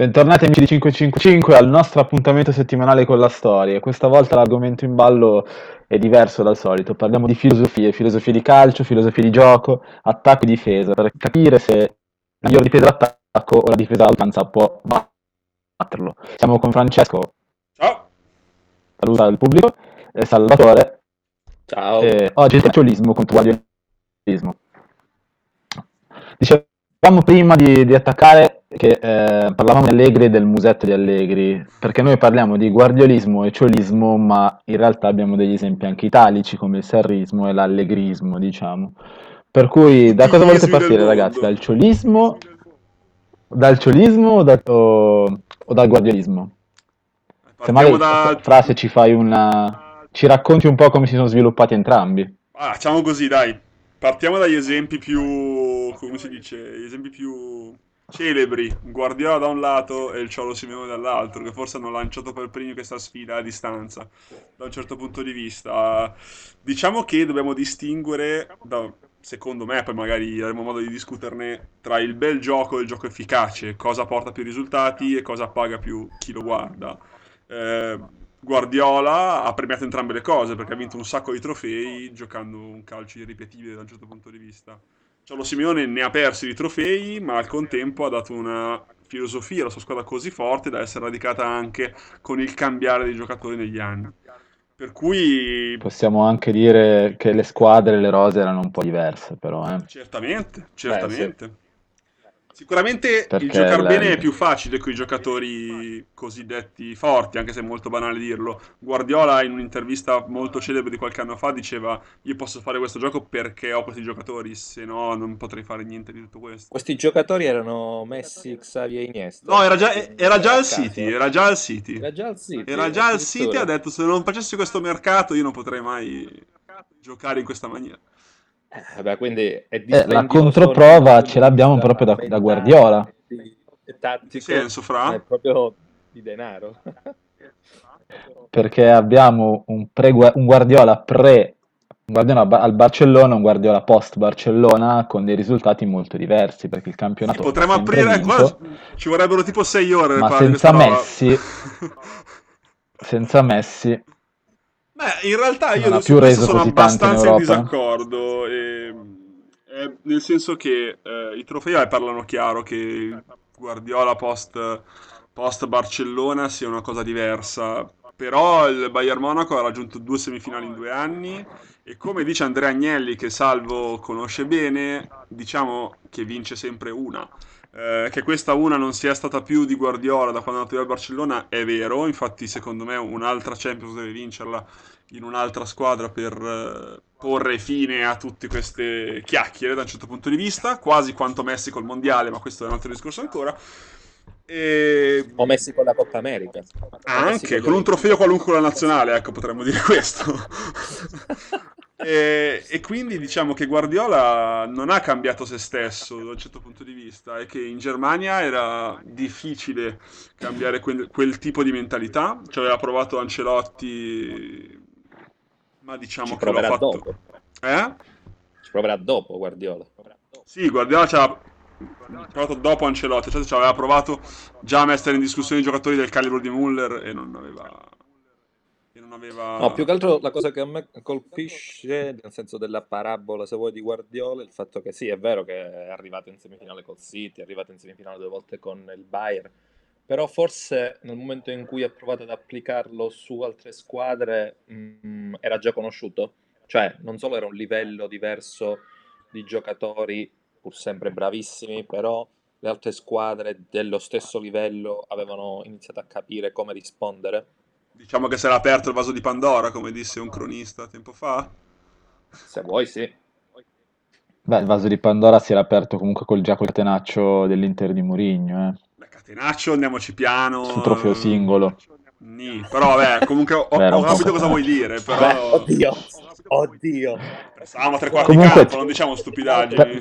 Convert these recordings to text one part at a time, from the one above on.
Bentornati amici di 555 al nostro appuntamento settimanale con la storia. Questa volta l'argomento in ballo è diverso dal solito. Parliamo di filosofie, filosofie di calcio, filosofie di gioco, attacco e difesa, per capire se la miglior difesa d'attacco o la difesa d'altanza può batterlo. Siamo con Francesco. Ciao. Saluta il pubblico. E Salvatore. Ciao. E oggi il calciolismo contro il guardiolismo. Dicevamo prima di, di attaccare che eh, parlavamo di Allegri e del musetto di Allegri, perché noi parliamo di guardiolismo e ciolismo, ma in realtà abbiamo degli esempi anche italici come il sarrismo e l'allegrismo, diciamo. Per cui da cosa volete partire ragazzi? Dal ciolismo, dal ciolismo o, da, o, o dal guardiolismo? Se magari da... frase ci fai una... ci racconti un po' come si sono sviluppati entrambi. Ah, facciamo così, dai. Partiamo dagli esempi più... come si dice? Gli esempi più celebri, Guardiola da un lato e il Ciolo Simeone dall'altro, che forse hanno lanciato per primi questa sfida a distanza, da un certo punto di vista. Diciamo che dobbiamo distinguere, da, secondo me, poi magari avremo modo di discuterne, tra il bel gioco e il gioco efficace, cosa porta più risultati e cosa paga più chi lo guarda. Eh, Guardiola ha premiato entrambe le cose perché ha vinto un sacco di trofei giocando un calcio irripetibile da un certo punto di vista. Ciolo Simeone ne ha persi di trofei, ma al contempo ha dato una filosofia alla sua squadra così forte da essere radicata anche con il cambiare dei giocatori negli anni. Per cui possiamo anche dire che le squadre e le rose erano un po' diverse, però. Eh. Certamente, certamente. Beh, sì. Sicuramente Perché il giocare la... bene è più facile con i giocatori cosiddetti forti, anche se è molto banale dirlo. Guardiola in un'intervista molto celebre di qualche anno fa diceva io posso fare questo gioco perché ho questi giocatori, se no non potrei fare niente di tutto questo. Questi giocatori erano Messi, Xavier Iniesta. No, era già, era già al City, era già al City. Era già al City. Era già al City, ha detto se non facessi questo mercato io non potrei mai giocare in questa maniera. Eh, vabbè, quindi è eh, la controprova ce l'abbiamo proprio da, da Guardiola. Tattico, senso, fra? È proprio di denaro. Perché abbiamo un, pre, un Guardiola pre un Guardiola al Barcellona, un Guardiola post Barcellona con dei risultati molto diversi perché il campionato sì, potremmo aprire qua ci vorrebbero tipo sei ore ma senza Messi senza Messi Beh, in realtà io non più reso sono abbastanza in, in disaccordo. E, e, nel senso che eh, i trofei parlano chiaro che Guardiola post, post Barcellona sia una cosa diversa. Però il Bayern Monaco ha raggiunto due semifinali in due anni e come dice Andrea Agnelli, che Salvo conosce bene, diciamo che vince sempre una. Eh, che questa una non sia stata più di Guardiola da quando è andato al Barcellona è vero, infatti secondo me un'altra Champions deve vincerla in un'altra squadra per eh, porre fine a tutte queste chiacchiere da un certo punto di vista, quasi quanto Messi col Mondiale, ma questo è un altro discorso ancora. E... O Messi con la Coppa America. Anche, con un trofeo qualunque la nazionale, ecco, potremmo dire questo. E, e, quindi diciamo che Guardiola non ha cambiato se stesso da un certo punto di vista e che in Germania era difficile cambiare quel, quel tipo di mentalità. Ci aveva provato Ancelotti, ma diciamo Ci che l'ha fatto. Dopo. Eh? Ci proverà dopo Guardiola. Sì, Guardiola ci ha provato dopo Ancelotti, cioè ci aveva provato già a mettere in discussione i giocatori del calibro di Muller e non aveva non aveva... No, più che altro la cosa che a me colpisce, nel senso della parabola, se vuoi, di Guardiola, è il fatto che sì, è vero che è arrivato in semifinale col City, è arrivato in semifinale due volte con il Bayern, però forse nel momento in cui ha provato ad applicarlo su altre squadre mh, mm, era già conosciuto. Cioè, non solo era un livello diverso di giocatori, pur sempre bravissimi, però le altre squadre dello stesso livello avevano iniziato a capire come rispondere Diciamo che si era aperto il vaso di Pandora, come disse un cronista tempo fa. Se vuoi, sì. Beh, il vaso di Pandora si era aperto comunque col già col catenaccio dell'Inter di Mourinho, eh. Beh, catenaccio, andiamoci piano. Su trofeo singolo. Nì, però vabbè, comunque ho, Beh, ho capito cosa vuoi dire, però... Beh, oddio, oddio. Stavamo tre quarti comunque, campo, non diciamo stupidaggini.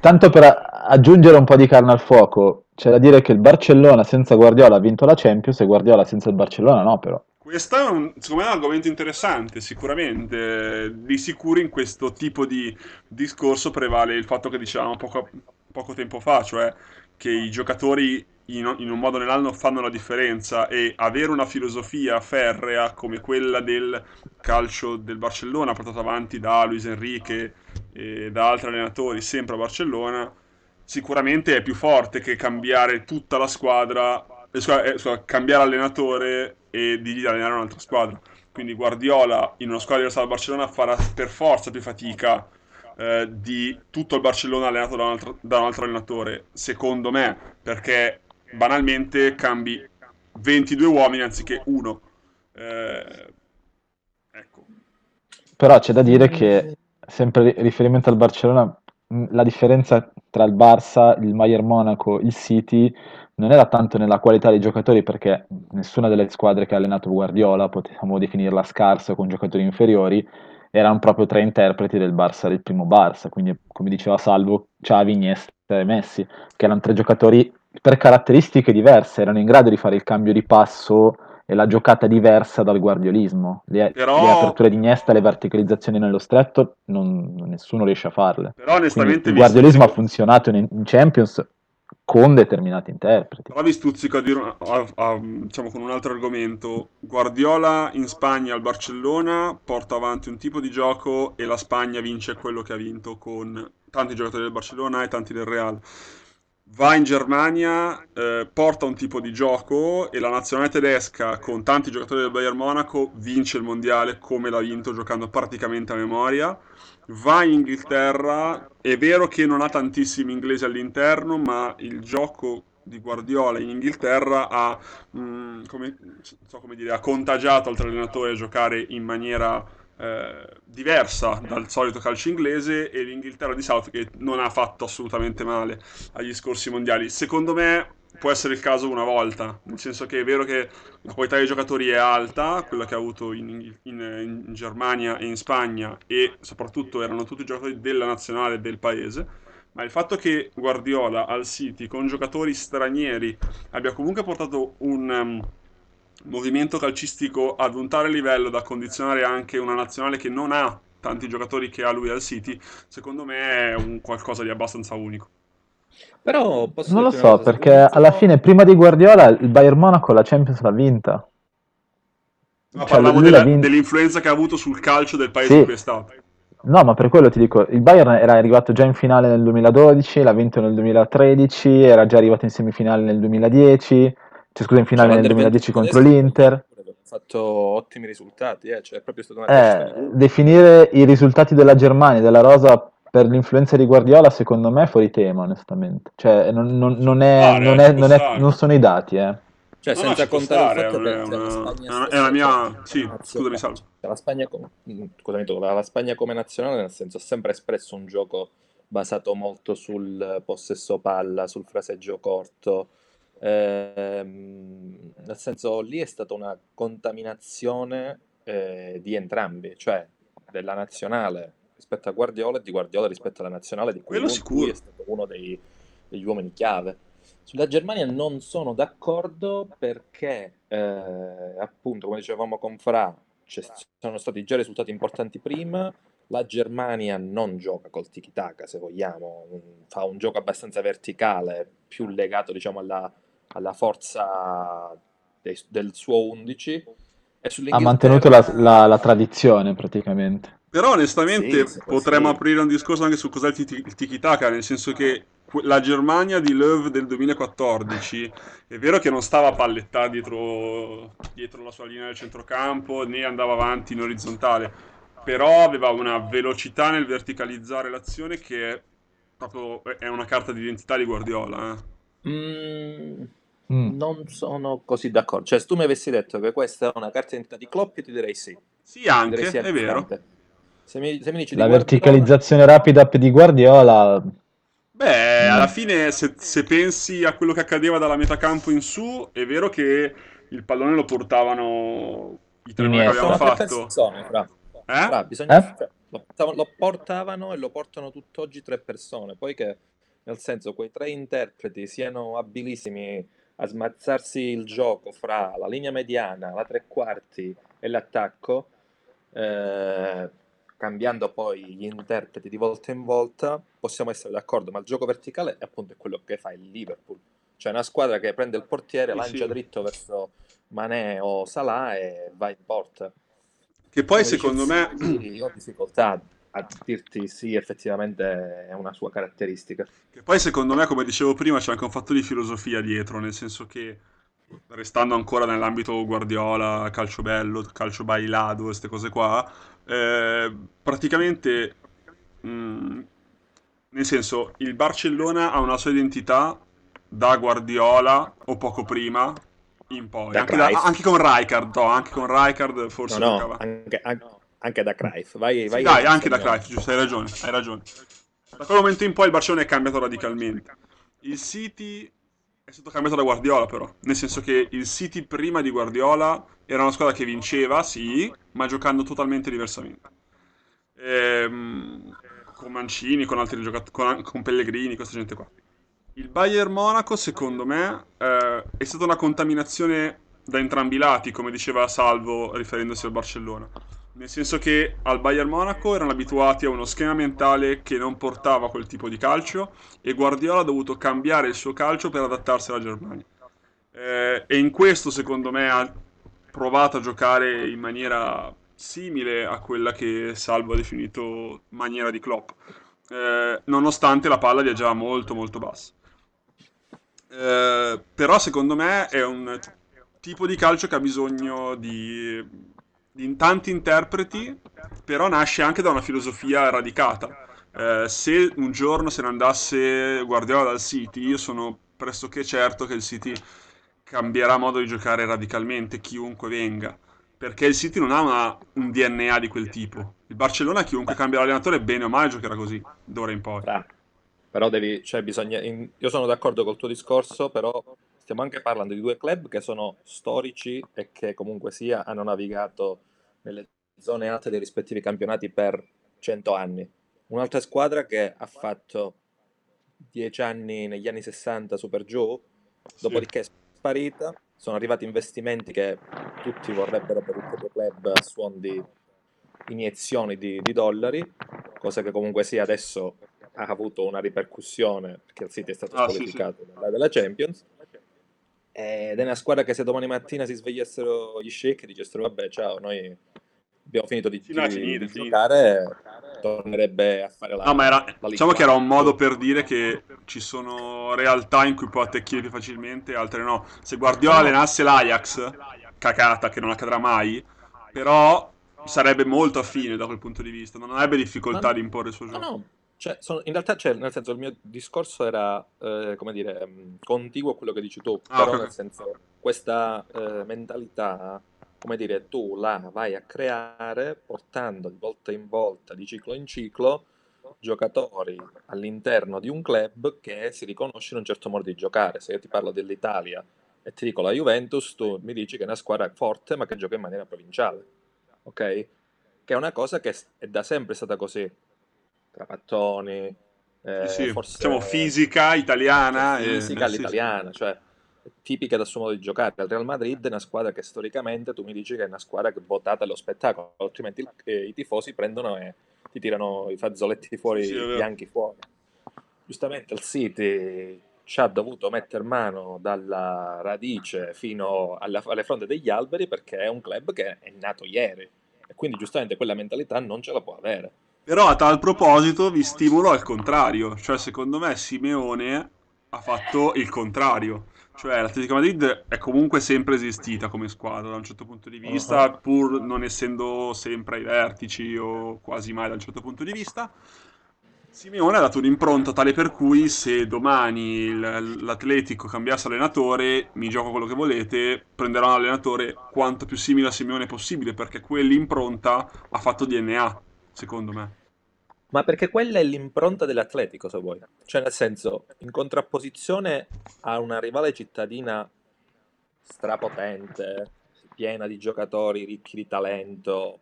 tanto per aggiungere un po' di carne al fuoco, c'è da dire che il Barcellona senza Guardiola ha vinto la Champions e Guardiola senza il Barcellona no, però. Questo è un, secondo me è un argomento interessante, sicuramente. Di sicuro in questo tipo di discorso prevale il fatto che dicevamo poco, poco tempo fa, cioè che i giocatori in, in un modo o nell'altro fanno la differenza e avere una filosofia ferrea come quella del calcio del Barcellona portata avanti da Luis Enrique e da altri allenatori sempre a Barcellona sicuramente è più forte che cambiare tutta la squadra, eh, scusa, eh, scusa, cambiare allenatore e di allenare un'altra squadra. Quindi Guardiola in una squadra diversa dal Barcellona farà per forza più fatica eh, di tutto il Barcellona allenato da un, altro, da un altro allenatore, secondo me, perché banalmente cambi 22 uomini anziché uno. Eh, ecco. Però c'è da dire che, sempre riferimento al Barcellona, la differenza tra il Barça, il Bayern Monaco, il City non era tanto nella qualità dei giocatori perché nessuna delle squadre che ha allenato Guardiola potevamo definirla scarsa con giocatori inferiori, erano proprio tre interpreti del Barça, del primo Barça, quindi come diceva Salvo, Xavi, Iniesta e Messi, che erano tre giocatori per caratteristiche diverse, erano in grado di fare il cambio di passo e la giocata diversa dal guardiolismo. Le, Però... le aperture di Iniesta, le verticalizzazioni nello stretto, non, nessuno riesce a farle. Però onestamente Quindi il guardiolismo ha funzionato in, in, Champions con determinati interpreti. Però vi stuzzico a dire, a, a, diciamo con un altro argomento. Guardiola in Spagna al Barcellona porta avanti un tipo di gioco e la Spagna vince quello che ha vinto con tanti giocatori del Barcellona e tanti del Real va in Germania, eh, porta un tipo di gioco e la nazionale tedesca con tanti giocatori del Bayern Monaco vince il mondiale come l'ha vinto giocando praticamente a memoria. Va in Inghilterra, è vero che non ha tantissimi inglesi all'interno, ma il gioco di Guardiola in Inghilterra ha, mh, mm, come, so come dire, ha contagiato altri allenatori a giocare in maniera eh, diversa dal solito calcio inglese e l'Inghilterra di Southgate non ha fatto assolutamente male agli scorsi mondiali. Secondo me può essere il caso una volta, nel senso che è vero che la qualità dei giocatori è alta, quella che ha avuto in, in, in Germania e in Spagna e soprattutto erano tutti giocatori della nazionale del paese, ma il fatto che Guardiola al City con giocatori stranieri abbia comunque portato un... Um, movimento calcistico ad un tale livello da condizionare anche una nazionale che non ha tanti giocatori che ha lui al City, secondo me è un qualcosa di abbastanza unico. Però non lo so, perché alla fine prima di Guardiola il Bayern Monaco la Champions l'ha vinta. Ma cioè, parlavo della, dell'influenza che ha avuto sul calcio del paese sì. in cui è stato. No, ma per quello ti dico, il Bayern era arrivato già in finale nel 2012, l'ha vinto nel 2013, era già arrivato in semifinale nel 2010 cioè, scusa, in finale nel 2010 contro l'Inter. Ha fatto ottimi risultati, eh? cioè, è proprio stata una eh, Definire i risultati della Germania della Rosa per l'influenza di Guardiola, secondo me, è fuori tema, onestamente. Cioè, non, non, non, è, ah, non, è, non, è, non sono i dati, eh. Cioè, no, senza contare il fatto che una, è, una, mia... Sì, scusami, Salvo. La Spagna, come, scusami, la Spagna come nazionale, nel senso, ha sempre espresso un gioco basato molto sul possesso palla, sul fraseggio corto, Ehm, nel senso, lì è stata una contaminazione eh, di entrambi, cioè della nazionale rispetto a Guardiola e di Guardiola rispetto alla nazionale, di cui lui è stato uno dei, degli uomini chiave. Sulla Germania non sono d'accordo perché, eh, appunto, come dicevamo con Fra, ci sono stati già risultati importanti prima. La Germania non gioca col tiki-taka, se vogliamo, fa un gioco abbastanza verticale, più legato, diciamo, alla, alla forza de- del suo 11. ha mantenuto la, la, la, tradizione praticamente. Però onestamente sì, potremmo sì. aprire un discorso anche su cos'è il, t- il tiki-taka, nel senso che la Germania di Löw del 2014 è vero che non stava a pallettare dietro, dietro la sua linea del centrocampo né andava avanti in orizzontale, però aveva una velocità nel verticalizzare l'azione che è proprio è una carta d'identità di Guardiola. Eh. Mm, Mm. Non sono così d'accordo. Cioè, se tu mi avessi detto che questa è una carta d'identità di Klopp, io ti direi sì. Sì, anche, sì, è vero. Se mi, se mi dici La verticalizzazione Guardiola... rapida di Guardiola... Beh, mm. alla fine, se, se, pensi a quello che accadeva dalla metà campo in su, è vero che il pallone lo portavano i tre che abbiamo fatto. Persone, fra. Eh? Fra, bisogna... eh? Lo, lo portavano e lo portano tutt'oggi tre persone. Poi che, nel senso, quei tre interpreti siano abilissimi a smazzarsi il gioco fra la linea mediana, la tre quarti e l'attacco, eh, cambiando poi gli interpreti di volta in volta, possiamo essere d'accordo, ma il gioco verticale è appunto quello che fa il Liverpool. Cioè una squadra che prende il portiere, Sì, lancia sì. dritto verso Manè o Salah e va in porta. Che poi Come secondo dice me... io ho difficoltà a dirti sì, effettivamente è una sua caratteristica. Che poi secondo me, come dicevo prima, c'è anche un fatto di filosofia dietro, nel senso che restando ancora nell'ambito Guardiola, calcio bello, calcio bailado, queste cose qua, eh, praticamente, mh, nel senso, il Barcellona ha una sua identità da Guardiola o poco prima in poi, anche, da- anche con Rijkaard, no, anche con Rijkaard No, forse no, giocava. anche, an- anche da Cruyff. Vai, Sì, vai dai, a anche da. Cruyff, giusto, hai ragione, hai ragione. Da quel momento in poi il Barcellona è cambiato radicalmente. Il City è stato cambiato da Guardiola però, nel senso che il City prima di Guardiola era una squadra che vinceva, sì, ma giocando totalmente diversamente. Ehm, con Mancini, con altri giocatori, con, con Pellegrini, questa gente qua. Il Bayern Monaco, secondo me, eh, è stata una contaminazione da entrambi i lati, come diceva Salvo riferendosi al Barcellona. Nel senso che al Bayern Monaco erano abituati a uno schema mentale che non portava quel tipo di calcio e Guardiola ha dovuto cambiare il suo calcio per adattarsi alla Germania. Eh, e in questo, secondo me, ha provato a giocare in maniera simile a quella che Salvo ha definito maniera di Klopp, eh, nonostante la palla viaggiava molto molto bassa. Eh, però secondo me è un tipo di calcio che ha bisogno di, di tanti interpreti, però nasce anche da una filosofia radicata. Eh, se un giorno se ne andasse Guardiola dal City, io sono pressoché certo che il City cambierà modo di giocare radicalmente, chiunque venga. Perché il City non ha una- un DNA di quel tipo. Il Barcellona, chiunque cambia l'allenatore, bene o male giocherà così, d'ora in poi. Però devi, cioè bisogna, in- io sono d'accordo col tuo discorso, però stiamo anche parlando di due club che sono storici e che comunque sia hanno navigato nelle zone alte dei rispettivi campionati per 100 anni. Un'altra squadra che ha fatto 10 anni negli anni 60 su per giù, dopodiché è sparita, sono arrivati investimenti che tutti vorrebbero per il proprio club a suon di iniezioni di, di dollari, cosa che comunque sia adesso ha avuto una ripercussione perché il City è stato Ah, sì, squalificato dalla- dalla Champions. Ed è una squadra che se domani mattina si svegliassero gli shake e dicessero vabbè ciao, noi abbiamo finito di, Sì, no, è di- giocare, tornerebbe a fare la... No, ma era, diciamo che era un modo per dire che ci sono realtà in cui può attecchire più facilmente, altre no. Se Guardiola No, no. allenasse l'Ajax, cacata che non accadrà mai, però sarebbe molto affine da quel punto di vista, non avrebbe difficoltà no. di imporre il suo No, gioco. no, cioè, sono- in realtà c'è, nel senso, il mio discorso era, eh, come dire, mh, contiguo a quello che dici tu, Ah, però ok. nel senso, questa eh, mentalità, come dire, tu la vai a creare portando di volta in volta, di ciclo in ciclo, giocatori all'interno di un club che si riconosce in un certo modo di giocare. Se io ti parlo dell'Italia e ti dico la Juventus, tu mi dici che è una squadra forte ma che gioca in maniera provinciale, ok? Che è una cosa che è da sempre stata così. Trapattoni, eh, Sì, sì, forse diciamo fisica italiana. fisica eh, sì, sì. all'italiana, cioè tipica del suo modo di giocare. Il Real Madrid è una squadra che storicamente tu mi dici che è una squadra che votata allo spettacolo, altrimenti eh, i tifosi prendono e ti tirano i fazzoletti fuori, Sì, sì, vero. bianchi fuori. Giustamente il City ci ha dovuto mettere mano dalla radice fino alla- alle fronde degli alberi perché è un club che è nato ieri e quindi giustamente quella mentalità non ce la può avere. Però a tal proposito vi stimolo al contrario, cioè secondo me Simeone ha fatto il contrario, cioè l'Atletico Madrid è comunque sempre esistita come squadra da un certo punto di vista, Uh-huh. pur non essendo sempre ai vertici o quasi mai da un certo punto di vista. Simeone ha dato un'impronta tale per cui se domani l'Atletico cambiasse allenatore, mi gioco quello che volete, prenderò un allenatore quanto più simile a Simeone possibile, perché quell'impronta ha fatto DNA, secondo me. Ma perché quella è l'impronta dell'Atletico, se vuoi. Cioè, nel senso, in contrapposizione a una rivale cittadina strapotente, piena di giocatori ricchi di talento,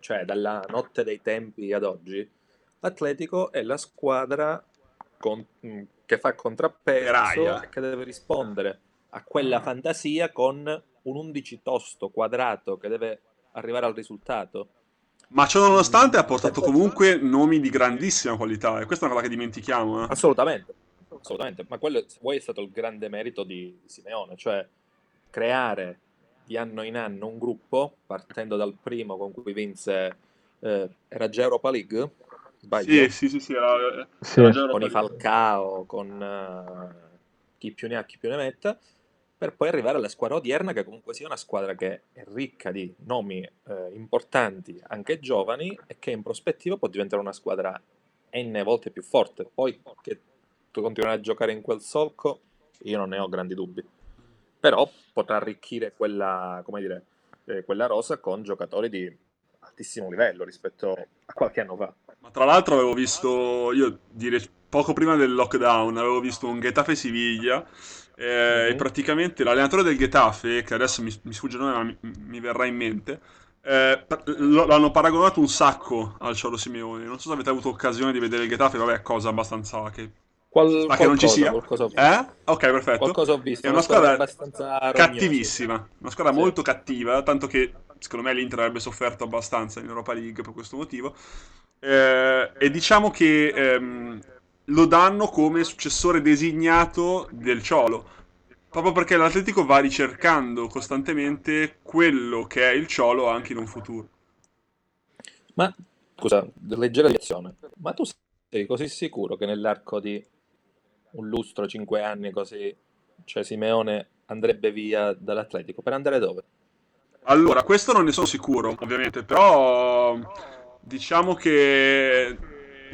cioè dalla notte dei tempi ad oggi, l'Atletico è la squadra con- mh, che fa contrappeso e che deve rispondere a quella fantasia con un 11 tosto quadrato che deve arrivare al risultato. Ma ciò nonostante ha portato comunque nomi di grandissima qualità e questa è una cosa che dimentichiamo. eh. Assolutamente. assolutamente, ma quello se vuoi è stato il grande merito di Simeone, cioè creare di anno in anno un gruppo, partendo dal primo con cui vinse, eh, era già Europa League? Sbaglio? Sì, sì, sì, sì, era, Sì. era già con i. Falcao, con eh, chi più ne ha, chi più ne metta, per poi arrivare alla squadra odierna, che comunque sia una squadra che è ricca di nomi eh, importanti, anche giovani, e che in prospettiva può diventare una squadra n volte più forte. Poi che tu continuerai a giocare in quel solco, io non ne ho grandi dubbi. Però potrà arricchire quella, come dire, eh, quella rosa con giocatori di altissimo livello rispetto a qualche anno fa. Ma tra l'altro avevo visto, io dire poco prima del lockdown, avevo visto un Getafe Siviglia eh, Mhm. praticamente l'allenatore del Getafe, che adesso mi, mi sfugge il nome ma mi, mi verrà in mente, eh, l'hanno paragonato un sacco al Ciolo Simeone. Non so se avete avuto occasione di vedere il Getafe, vabbè, cosa abbastanza che... Qual- Ma che non ci qualcosa, sia? qualcosa. Eh? Ok, perfetto. Qualcosa ho visto, È una squadra abbastanza rognosa. cattivissima, una squadra Sì. molto cattiva, tanto che secondo me l'Inter avrebbe sofferto abbastanza in Europa League per questo motivo. Eh, e diciamo che ehm, lo danno come successore designato del Ciolo, proprio perché l'Atletico va ricercando costantemente quello che è il Ciolo anche in un futuro. Ma scusa, leggera direzione. Ma tu sei così sicuro che nell'arco di un lustro, cinque anni così, cioè Simeone andrebbe via dall'Atletico per andare dove? Allora, questo non ne sono sicuro, ovviamente, però diciamo che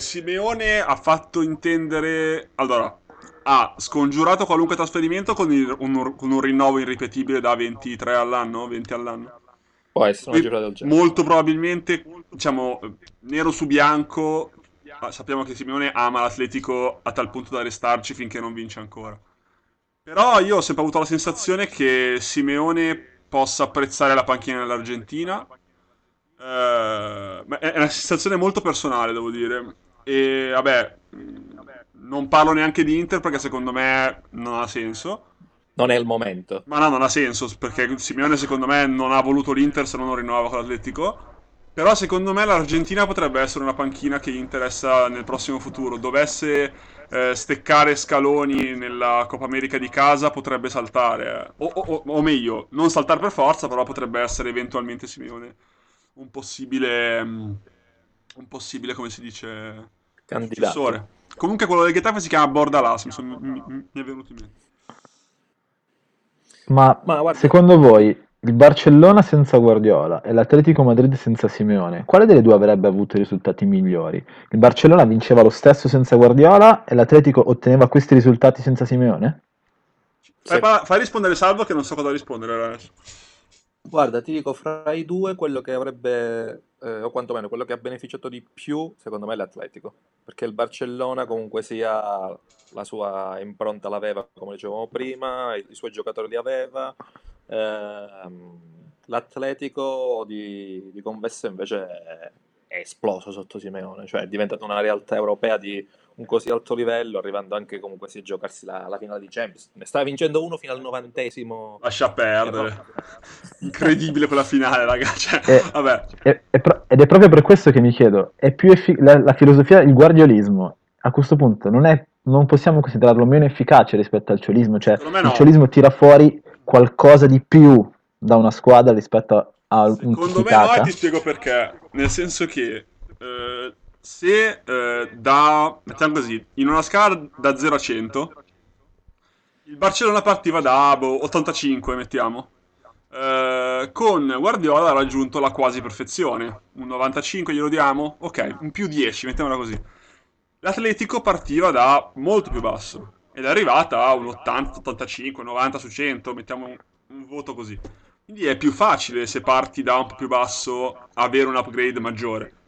Simeone ha fatto intendere, allora, ha scongiurato qualunque trasferimento con, il- un, con un rinnovo irripetibile da 23 all'anno, 20 all'anno. Può essere una del genere. molto probabilmente, diciamo, nero su bianco, sappiamo che Simeone ama l'Atletico a tal punto da restarci finché non vince ancora. Però io ho sempre avuto la sensazione che Simeone possa apprezzare la panchina dell'Argentina. Eh, è una sensazione molto personale, devo dire. E vabbè, mh, non parlo neanche di Inter perché secondo me non ha senso. Non è il momento. Ma no, non ha senso, perché Simeone secondo me non ha voluto l'Inter se non lo rinnovava con l'Atletico. Però secondo me l'Argentina potrebbe essere una panchina che gli interessa nel prossimo futuro. Dovesse eh, steccare scaloni nella Coppa America di casa, potrebbe saltare. O, o- o- o meglio, non saltare per forza, però potrebbe essere eventualmente Simeone un possibile, mm, un possibile, come si dice, Candidato. successore. Comunque quello del Getafe si chiama Bordalas, mi, son- mi- mi- è venuto in mente. Ma, Ma guarda- secondo voi il Barcellona senza Guardiola e l'Atletico Madrid senza Simeone, quale delle due avrebbe avuto i risultati migliori? Il Barcellona vinceva lo stesso senza Guardiola e l'Atletico otteneva questi risultati senza Simeone? Fai, Sì. pa- fai rispondere Salvo che non so cosa rispondere adesso. Guarda, ti dico, fra i due quello che avrebbe, eh, o quantomeno quello che ha beneficiato di più, secondo me è l'Atletico, perché il Barcellona comunque sia la sua impronta l'aveva, come dicevamo prima, i, i suoi giocatori li aveva, ehm, l'Atletico di, di Convesso invece è, è esploso sotto Simeone, cioè è diventata una realtà europea di un così alto livello, arrivando anche comunque sì, a giocarsi la, la finale di Champions. Ne stava vincendo uno fino al novantesimo. Lascia perdere. No. Incredibile quella finale, raga. Cioè, Eh, vabbè. E- è pro- ed è proprio per questo che mi chiedo, è più effi- la, la filosofia, il guardiolismo, a questo punto non, è, non possiamo considerarlo meno efficace rispetto al ciolismo, cioè me il no. ciolismo tira fuori qualcosa di più da una squadra rispetto a un Secondo me no, e ti spiego perché. Nel senso che eh, se eh, da, mettiamo così, in una scala da 0 a 100, il Barcellona partiva da boh, 85, mettiamo. Eh, con Guardiola ha raggiunto la quasi perfezione. Un 95 glielo diamo? Ok, un più 10, mettiamola così. L'Atletico partiva da molto più basso ed è arrivata a un 80, 85, 90 su 100, mettiamo un, un voto così. Quindi è più facile se parti da un po' più basso avere un upgrade maggiore.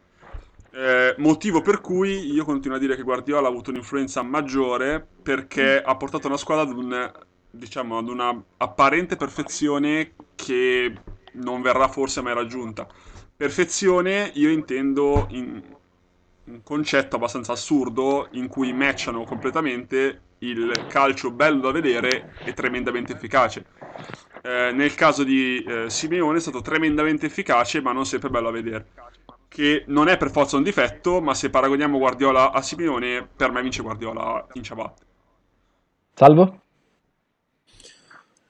Eh, motivo per cui io continuo a dire che Guardiola ha avuto un'influenza maggiore perché ha portato una squadra ad un, diciamo, ad una apparente perfezione che non verrà forse mai raggiunta. Perfezione io intendo in un concetto abbastanza assurdo in cui matchano completamente il calcio bello da vedere e tremendamente efficace. Eh, nel caso di eh, Simeone è stato tremendamente efficace, ma non sempre bello da vedere. Che non è per forza un difetto, ma se paragoniamo Guardiola a Simeone, per me vince Guardiola in ciabatte. Salvo?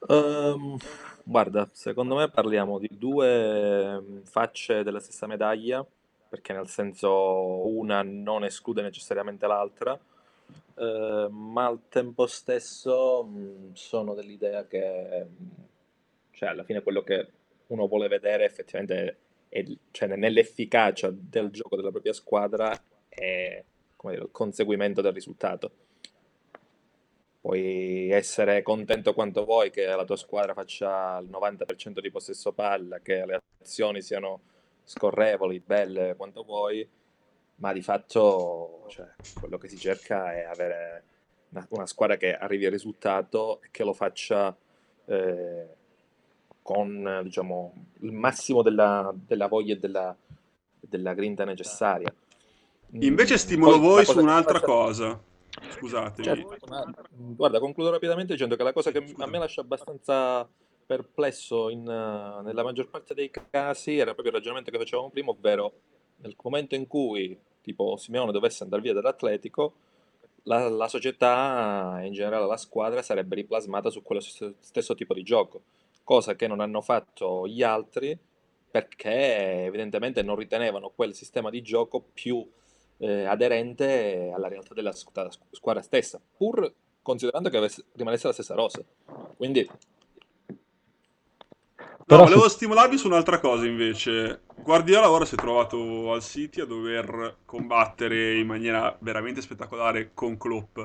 Ehm, guarda, secondo me parliamo di due mm, facce della stessa medaglia, perché nel senso una non esclude necessariamente l'altra, eh, ma al tempo stesso mh, sono dell'idea che, mh, cioè, alla fine quello che uno vuole vedere effettivamente è, cioè, nell'efficacia del gioco della propria squadra è come dire, il conseguimento del risultato. Puoi essere contento quanto vuoi che la tua squadra faccia il 90% di possesso palla, che le azioni siano scorrevoli, belle quanto vuoi, ma di fatto cioè, quello che si cerca è avere una, una, squadra che arrivi al risultato e che lo faccia eh, con diciamo, il massimo della, della voglia e della, della, grinta necessaria. Invece stimolo Poi, voi su un'altra cosa Scusate. Certo, guarda, concludo rapidamente dicendo che la cosa che a me lascia abbastanza perplesso in, uh, nella maggior parte dei casi era proprio il ragionamento che facevamo prima, ovvero nel momento in cui tipo Simeone dovesse andare via dall'Atletico, la, la società e in generale la squadra sarebbe riplasmata su quello stesso tipo di gioco, cosa che non hanno fatto gli altri perché evidentemente non ritenevano quel sistema di gioco più eh, aderente alla realtà della squadra stessa, pur considerando che avesse, rimanesse la stessa rosa. Quindi... No, volevo stimolarvi su un'altra cosa invece. Guardiola ora si è trovato al City a dover combattere in maniera veramente spettacolare con Klopp.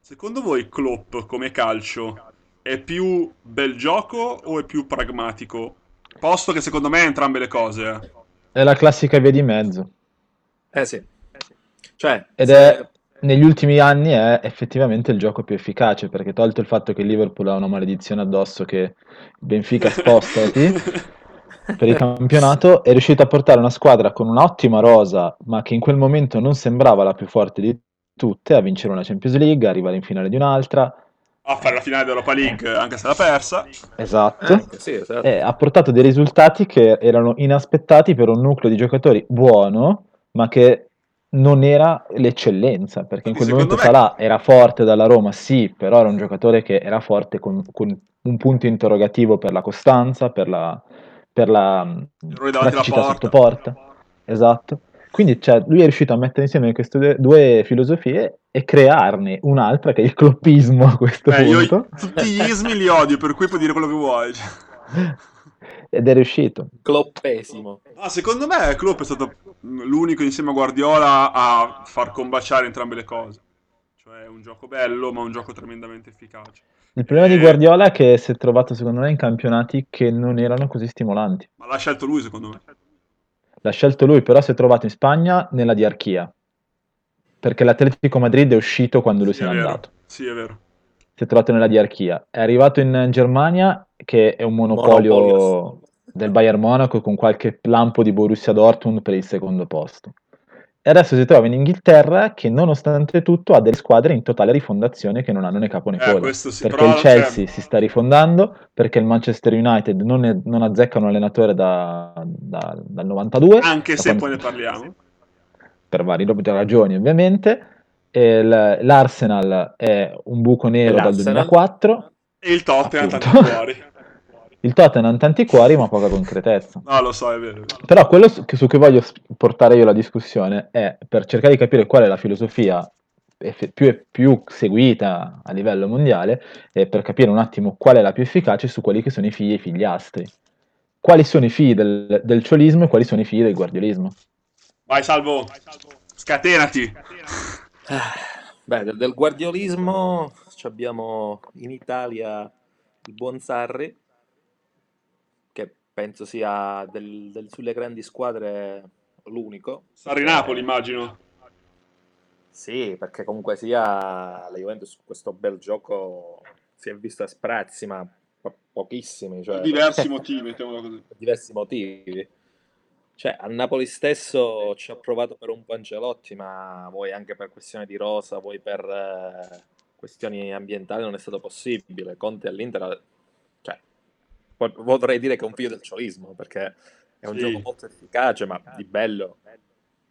Secondo voi Klopp come calcio è più bel gioco o è più pragmatico? Posto che secondo me è entrambe le cose. Eh. È la classica via di mezzo. Eh sì. Cioè, Ed se... è negli ultimi anni è effettivamente il gioco più efficace perché tolto il fatto che il Liverpool ha una maledizione addosso che Benfica spostati per il campionato è riuscito a portare una squadra con un'ottima rosa ma che in quel momento non sembrava la più forte di tutte a vincere una Champions League, arrivare in finale di un'altra a fare la finale dell'Europa League anche se l'ha persa esatto, eh, sì, esatto. ha portato dei risultati che erano inaspettati per un nucleo di giocatori buono ma che non era l'eccellenza, perché in quel Secondo momento me... Salah era forte dalla Roma, sì, però era un giocatore che era forte con, con un punto interrogativo per la costanza, per la, per la praticità sotto porta. Esatto. Quindi cioè, lui è riuscito a mettere insieme queste due, due, filosofie e crearne un'altra che è il cloppismo a questo Beh, punto. Io tutti gli ismi li odio, per cui puoi dire quello che vuoi. ed è riuscito. Kloppesimo. Ah, secondo me Klopp è stato l'unico insieme a Guardiola a far combaciare entrambe le cose. Cioè un gioco bello, ma un gioco tremendamente efficace. Il problema e... di Guardiola è che si è trovato secondo me in campionati che non erano così stimolanti. Ma l'ha scelto lui secondo me. L'ha scelto lui, però si è trovato in Spagna nella diarchia. Perché l'Atletico Madrid è uscito quando lui sì, se n'è andato. Sì, è vero. Si è trovato nella diarchia. È arrivato in Germania, che è un monopolio, monopolio del Bayern Monaco con qualche lampo di Borussia Dortmund per il secondo posto. E adesso si trova in Inghilterra che nonostante tutto ha delle squadre in totale rifondazione che non hanno né capo né eh, coda. Perché il Chelsea si sta rifondando, perché il Manchester United non, è, non azzecca un allenatore da, da, dal 92. Anche se poi ne parliamo. Per varie ragioni ovviamente. l'Arsenal è un buco nero dal 2004. E il Tottenham tanti fuori. Il Tottenham tanti cuori ma poca concretezza. No, lo so, è vero. È vero. Però quello su, su cui voglio portare io la discussione è per cercare di capire qual è la filosofia più, più seguita a livello mondiale e per capire un attimo qual è la più efficace su quelli che sono i figli e i figliastri. Quali sono i figli del, del ciolismo e quali sono i figli del guardiolismo? Vai Salvo, scatenati. Ah, beh, del, del guardiolismo abbiamo in Italia il buon Sarri, penso sia del, del, sulle grandi squadre l'unico. Sarri-Napoli, immagino. Sì, perché comunque sia la Juventus questo bel gioco si è visto a sprazzi, ma po- pochissimi. Cioè... diversi motivi, mettiamola così. diversi motivi. Cioè, al Napoli stesso ci ha provato per un po' Ancelotti, ma vuoi anche per questione di rosa, vuoi per eh, questioni ambientali non è stato possibile. Conte all'Inter vorrei dire che è un figlio del ciolismo, perché è un sì. gioco molto efficace, ma di bello.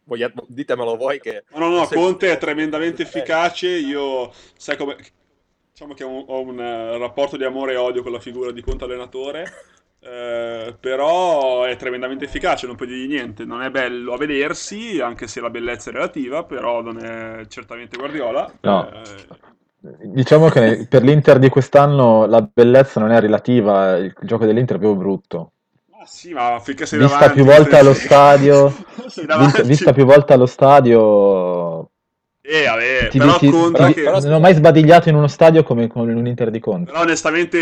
Voglia, ditemelo voi che... No, no, no, Conte è tremendamente efficace, io... Sai come... diciamo che ho un, ho un, eh, rapporto di amore e odio con la figura di Conte allenatore. Eh, però è tremendamente efficace, non puoi dirgli niente. Non è bello a vedersi, anche se la bellezza è relativa, però non è certamente Guardiola. No. Eh, Diciamo che per l'Inter di quest'anno la bellezza non è relativa, il gioco dell'Inter è proprio brutto. ma sì, ma finché sei Vista davanti, più volte allo frega. stadio, sei vista, vista più volte allo stadio, Eh, vabbè, ti, però ti- conta ti- che... non ho mai sbadigliato in uno stadio come con un Inter di Conte. Però onestamente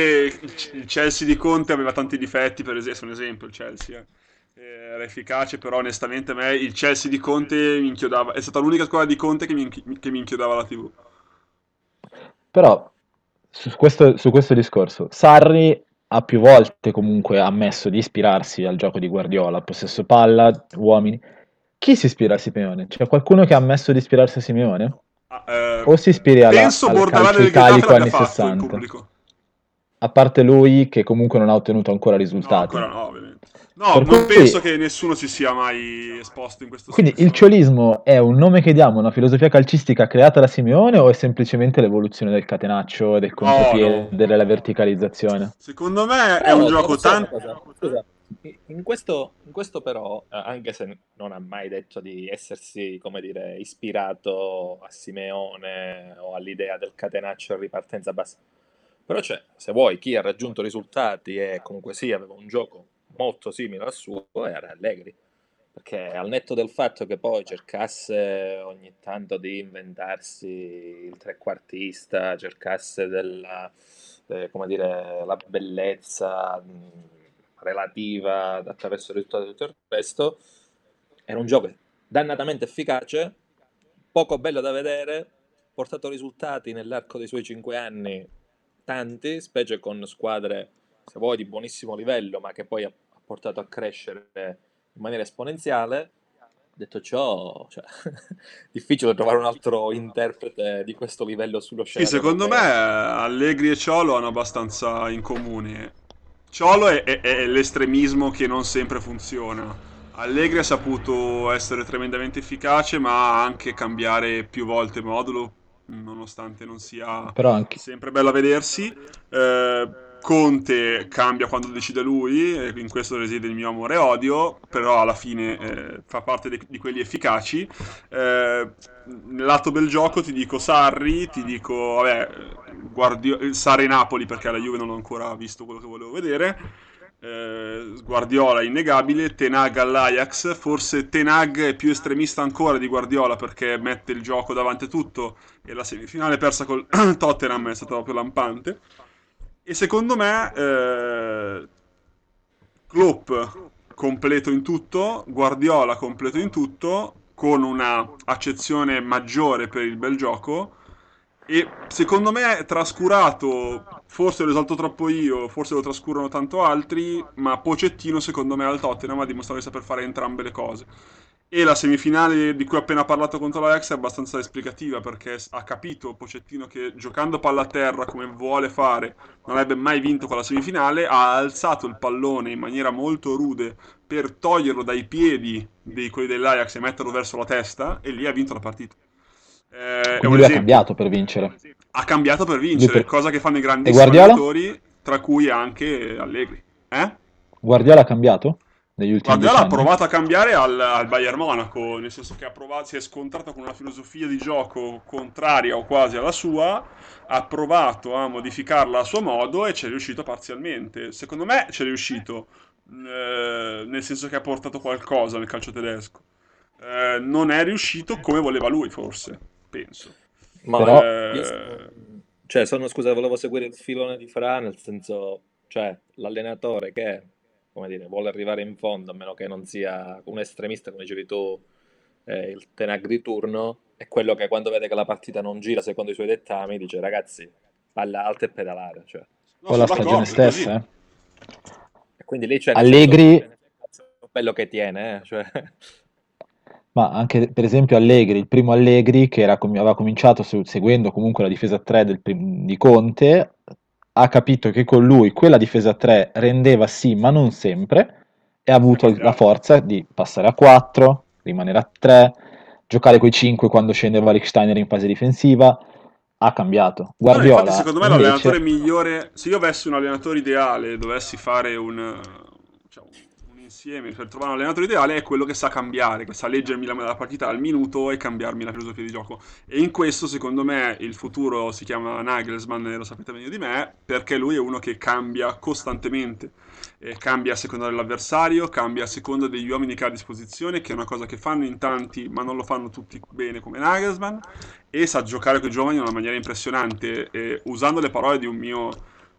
il Chelsea di Conte aveva tanti difetti, per esempio, un esempio il Chelsea, eh. Eh, era efficace, però onestamente a me il Chelsea di Conte mi inchiodava, è stata l'unica squadra di Conte che mi, inchi- che mi inchiodava la TV. Però su questo, su questo discorso, Sarri ha più volte comunque ammesso di ispirarsi al gioco di Guardiola, possesso palla, uomini. Chi si ispira a Simeone? C'è qualcuno che ha ammesso di ispirarsi a Simeone? Eh, O si ispiri alla- penso al calcio italico anni fatto in 60. pubblico. A parte lui che comunque non ha ottenuto ancora No, risultati. ancora no, ovviamente. No, Per non cui- penso che nessuno si sia mai esposto in questo Quindi senso. il ciolismo è un nome che diamo a una filosofia calcistica creata da Simeone o è semplicemente l'evoluzione del catenaccio, del contropiede, no. della verticalizzazione? Secondo me è un gioco tanto... Scusa, in questo, in questo però, eh, anche se non ha mai detto di essersi, come dire, ispirato a Simeone o all'idea del catenaccio a ripartenza bassa, però c'è, se vuoi, chi ha raggiunto risultati e comunque sì, aveva un gioco molto simile al suo, era Allegri. Perché al netto del fatto che poi cercasse ogni tanto di inventarsi il trequartista, cercasse della, eh, dire, la bellezza relativa attraverso il risultato e tutto il resto, era un gioco dannatamente efficace, poco bello da vedere, portato risultati nell'arco dei suoi cinque anni tanti, specie con squadre, se vuoi, di buonissimo livello, ma che poi portato a crescere in maniera esponenziale. Detto ciò, cioè, difficile trovare un altro interprete di questo livello sullo Sì, scenario secondo me. Allegri e Ciolo hanno abbastanza in comune. Ciolo è, è- è l'estremismo che non sempre funziona. Allegri ha saputo essere tremendamente efficace, ma anche cambiare più volte modulo, nonostante non sia Però anche, sempre bello a vedersi. Eh, Conte cambia quando decide lui, in questo reside il mio amore e odio, però alla fine eh, fa parte de- di quelli efficaci. Eh, lato del gioco ti dico Sarri, ti dico, vabbè, Guardio- Sarri Napoli perché alla Juve non ho ancora visto quello che volevo vedere. Eh, Guardiola innegabile, Tenag all'Ajax, forse Tenag è più estremista ancora di Guardiola perché mette il gioco davanti a tutto e la semifinale persa col Tottenham è stata proprio lampante. E secondo me eh, Klopp completo in tutto, Guardiola completo in tutto, con una accezione maggiore per il bel gioco. E secondo me trascurato, forse lo esalto troppo io, forse lo trascurano tanto altri, ma Pocettino secondo me al Tottenham ha dimostrato di saper fare entrambe le cose. E la semifinale di cui ho appena parlato contro l'Ajax è abbastanza esplicativa perché ha capito Pocettino che giocando palla a terra come vuole fare non avrebbe mai vinto quella semifinale, ha alzato il pallone in maniera molto rude per toglierlo dai piedi di quelli dell'Ajax e metterlo verso la testa e lì ha vinto la partita. Eh, quindi lui ha cambiato per vincere. Ha cambiato per vincere, per- cosa che fanno i grandissimi allenatori, tra cui anche Allegri. Eh? Guardiola ha cambiato negli ultimi Guardiola ha provato a cambiare al, al Bayern Monaco, nel senso che ha provato, si è scontrato con una filosofia di gioco contraria o quasi alla sua, ha provato a modificarla a suo modo e ci è riuscito parzialmente. Secondo me ci è riuscito, eh, nel senso che ha portato qualcosa nel calcio tedesco. Eh, non è riuscito come voleva lui, forse, penso. Ma Però- sono- cioè, sono, scusa, volevo seguire il filone di Fra, nel senso, cioè, l'allenatore che, come dire, vuole arrivare in fondo, a meno che non sia un estremista, come dicevi tu, eh, il Tenag di turno, è quello che quando vede che la partita non gira secondo i suoi dettami, dice, ragazzi, palla alta e pedalare, cioè. No, O la stagione stessa, eh? E quindi lì c'è Allegri- bello che tiene, eh, cioè. Ma anche per esempio Allegri, il primo Allegri che era com- aveva cominciato se- seguendo comunque la difesa 3 del prim- di Conte, ha capito che con lui quella difesa 3 rendeva sì, ma non sempre, e ha avuto la forza di passare a 4, rimanere a 3, giocare coi 5 quando scendeva Lichtsteiner in fase difensiva, ha cambiato. No, Guardiola, infatti, secondo me invece, l'allenatore migliore, se io avessi un allenatore ideale, dovessi fare un, diciamo, un insieme per trovare un allenatore ideale, è quello che sa cambiare, che sa leggermi la, la partita al minuto e cambiarmi la filosofia di gioco. E in questo, secondo me, il futuro si chiama Nagelsmann, lo sapete meglio di me, perché lui è uno che cambia costantemente. E cambia a seconda dell'avversario, cambia a seconda degli uomini che ha a disposizione, che è una cosa che fanno in tanti, ma non lo fanno tutti bene come Nagelsmann e sa giocare con i giovani in una maniera impressionante. E usando le parole di un mio